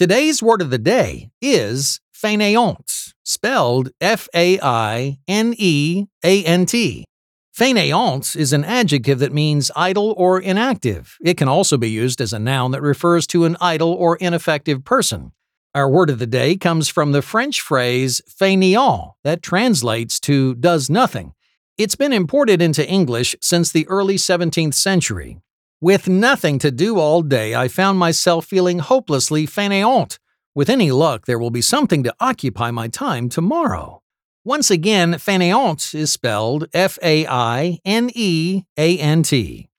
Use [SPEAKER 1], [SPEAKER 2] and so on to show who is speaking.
[SPEAKER 1] Today's word of the day is fainéant, spelled F A I N E A N T. Fainéant is an adjective that means idle or inactive. It can also be used as a noun that refers to an idle or ineffective person. Our word of the day comes from the French phrase fait neant, that translates to does nothing. It's been imported into English since the early 17th century. With nothing to do all day, I found myself feeling hopelessly fainéant. With any luck, there will be something to occupy my time tomorrow. Once again, fainéant is spelled F A I N E A N T.